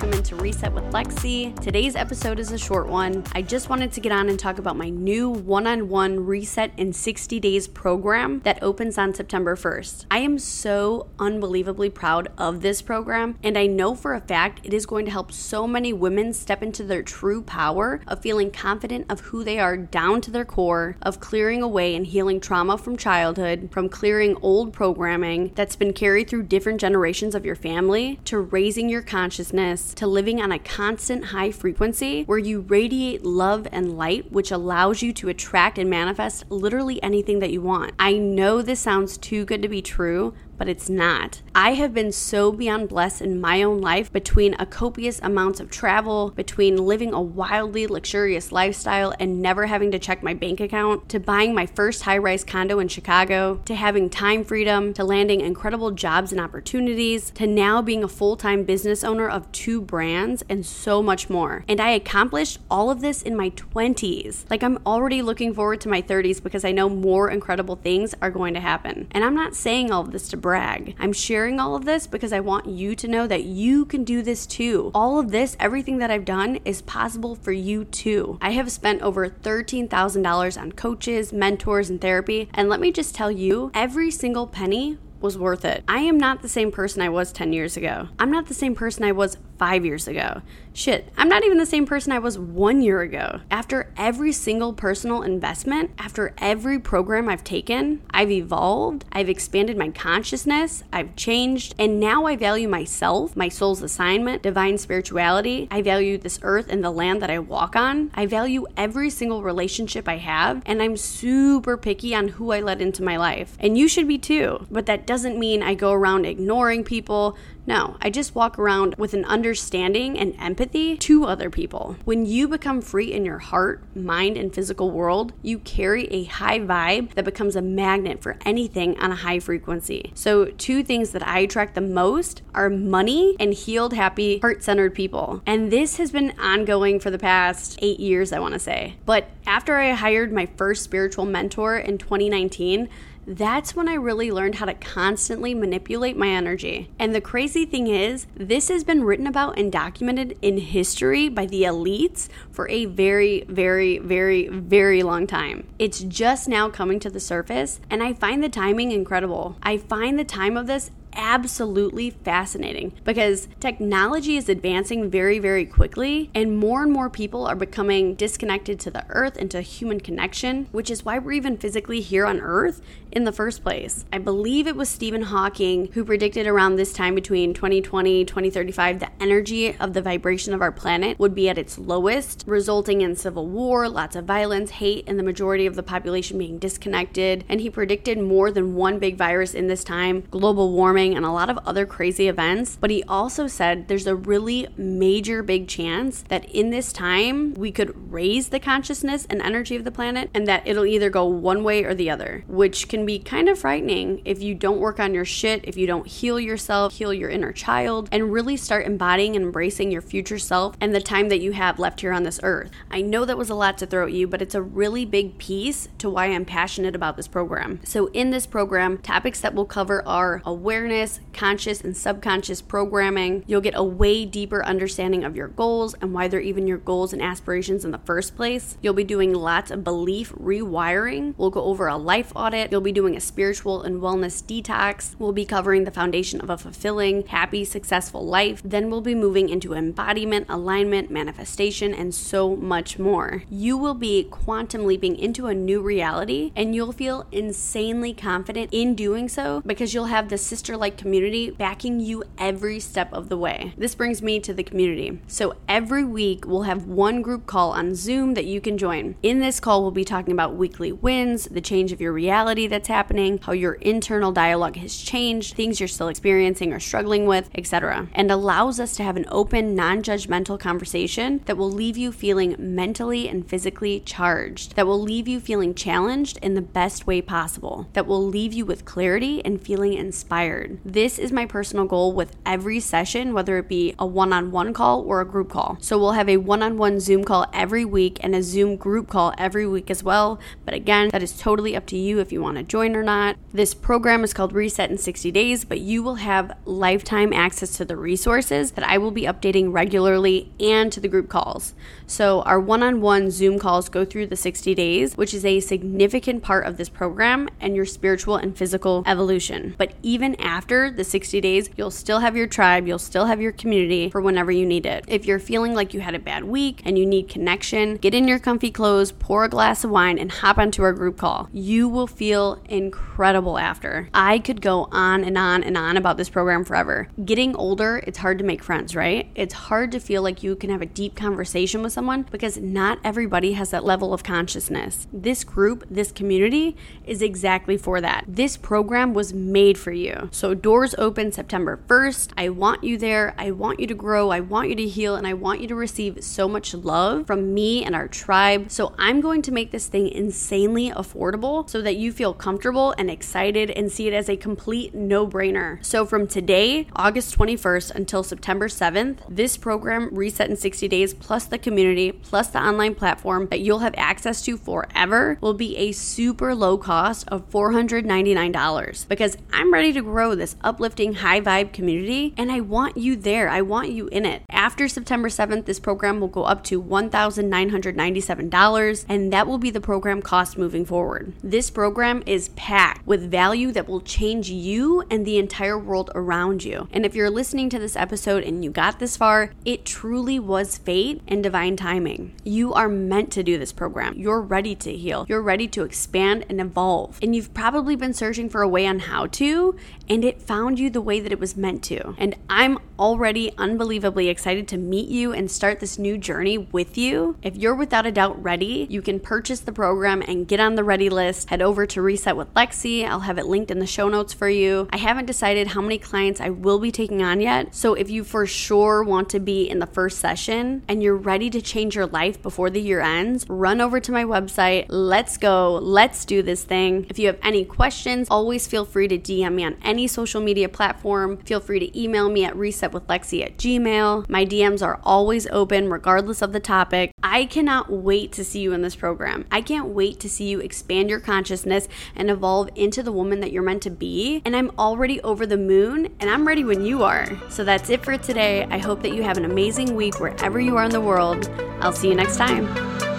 welcome into Reset with Lexi. Today's episode is a short one. I just wanted to get on and talk about my new one on one Reset in 60 Days program that opens on September 1st. I am so unbelievably proud of this program, and I know for a fact it is going to help so many women step into their true power of feeling confident of who they are down to their core, of clearing away and healing trauma from childhood, from clearing old programming that's been carried through different generations of your family, to raising your consciousness, to living on a constant high frequency where you radiate love and light, which allows you to attract and manifest literally anything that you want. I know this sounds too good to be true, but it's not. I have been so beyond blessed in my own life between a copious amounts of travel, between living a wildly luxurious lifestyle and never having to check my bank account, to buying my first high rise condo in Chicago, to having time freedom, to landing incredible jobs and opportunities, to now being a full time business owner of two brands, and so much more. And I accomplished all of this in my 20s. Like, I'm already looking forward to my 30s because I know more incredible things are going to happen. And I'm not saying all of this to. I'm sharing all of this because I want you to know that you can do this too. All of this, everything that I've done, is possible for you too. I have spent over $13,000 on coaches, mentors, and therapy. And let me just tell you, every single penny was worth it. I am not the same person I was 10 years ago. I'm not the same person I was five years ago. Shit, I'm not even the same person I was one year ago. After every single personal investment, after every program I've taken, I've evolved, I've expanded my consciousness, I've changed, and now I value myself, my soul's assignment, divine spirituality. I value this earth and the land that I walk on. I value every single relationship I have, and I'm super picky on who I let into my life. And you should be too. But that doesn't mean I go around ignoring people, no, I just walk around with an understanding and empathy to other people. When you become free in your heart, mind, and physical world, you carry a high vibe that becomes a magnet for anything on a high frequency. So, two things that I attract the most are money and healed, happy, heart centered people. And this has been ongoing for the past eight years, I want to say. But after I hired my first spiritual mentor in 2019, that's when I really learned how to constantly manipulate my energy. And the crazy thing is, this has been written about and documented in history by the elites for a very, very, very, very long time. It's just now coming to the surface, and I find the timing incredible. I find the time of this absolutely fascinating because technology is advancing very, very quickly, and more and more people are becoming disconnected to the earth and to human connection, which is why we're even physically here on earth in the first place. I believe it was Stephen Hawking who predicted around this time between 2020 2035 the energy of the vibration of our planet would be at its lowest, resulting in civil war, lots of violence, hate, and the majority of the population being disconnected. And he predicted more than one big virus in this time, global warming and a lot of other crazy events. But he also said there's a really major big chance that in this time we could raise the consciousness and energy of the planet and that it'll either go one way or the other, which can be kind of frightening if you don't work on your shit, if you don't heal yourself, heal your inner child, and really start embodying and embracing your future self and the time that you have left here on this earth. I know that was a lot to throw at you, but it's a really big piece to why I'm passionate about this program. So, in this program, topics that we'll cover are awareness awareness, conscious and subconscious programming. You'll get a way deeper understanding of your goals and why they're even your goals and aspirations in the first place. You'll be doing lots of belief rewiring. We'll go over a life audit. You'll be doing a spiritual and wellness detox. We'll be covering the foundation of a fulfilling, happy, successful life. Then we'll be moving into embodiment, alignment, manifestation, and so much more. You will be quantum leaping into a new reality and you'll feel insanely confident in doing so because you'll have the sister like community backing you every step of the way. This brings me to the community. So every week we'll have one group call on Zoom that you can join. In this call, we'll be talking about weekly wins, the change of your reality that's happening, how your internal dialogue has changed, things you're still experiencing or struggling with, etc. And allows us to have an open, non judgmental conversation that will leave you feeling mentally and physically charged, that will leave you feeling challenged in the best way possible, that will leave you with clarity and feeling inspired This is my personal goal with every session, whether it be a one on one call or a group call. So we'll have a one on one Zoom call every week and a Zoom group call every week as well. But again, that is totally up to you if you want to join or not. This program is called Reset in 60 Days, but you will have lifetime access to the resources that I will be updating regularly and to the group calls. So our one on one Zoom calls go through the 60 days, which is a significant part of this program and your spiritual and physical evolution. But even after the 60 days, you'll still have your tribe, you'll still have your community for whenever you need it. If you're feeling like you had a bad week and you need connection, get in your comfy clothes, pour a glass of wine, and hop onto our group call. You will feel incredible after. I could go on and on and on about this program forever. Getting older, it's hard to make friends, right? It's hard to feel like you can have a deep conversation with someone because not everybody has that level of consciousness. This group, this community is exactly for that. This program was made for you. So doors open September 1st. I want you there. I want you to grow. I want you to heal and I want you to receive so much love from me and our tribe. So I'm going to make this thing insanely affordable so that you feel comfortable and excited and see it as a complete no brainer. So from today, August 21st until September 7th, this program, Reset in 60 Days, plus the community, plus the online platform that you'll have access to forever, will be a super low cost of $499 because I'm ready to grow this uplifting, high vibe community and I want you there. I want you in it. After September 7th, this program will go up to $1,997 and that will be the program cost moving forward. This program is packed with value that will change you and the entire world around you. And if you're listening to this episode and you got this far, it truly was fate and divine timing. You are meant to do this program. You're ready to heal. You're ready to expand and evolve. And you've probably been searching for a way on how to, and it found you the way that it was meant to. And I'm already unbelievably excited to meet you and start this new journey with you. If you're without a doubt ready, you can purchase the program and get on the ready list. Head over to Reset with Lexi. I'll have it linked in the show notes for you. I haven't decided how many clients I will be taking on yet. So if you for sure want to be in the first session and you're ready to change your life before the year ends, run over to my website. Let's go. Let's do this thing. If you have any questions, always feel free to DM me on any social media platform. Feel free to email me at resetwithlexi at gmail. My DMs are always open, regardless of the topic. I cannot wait to see you in this program. I can't wait to see you expand your consciousness and evolve into the woman that you're meant to be. And I'm already over the moon and I'm ready when you are. So that's it for today. I hope that you have an amazing week wherever you are in the world. I'll see you next time.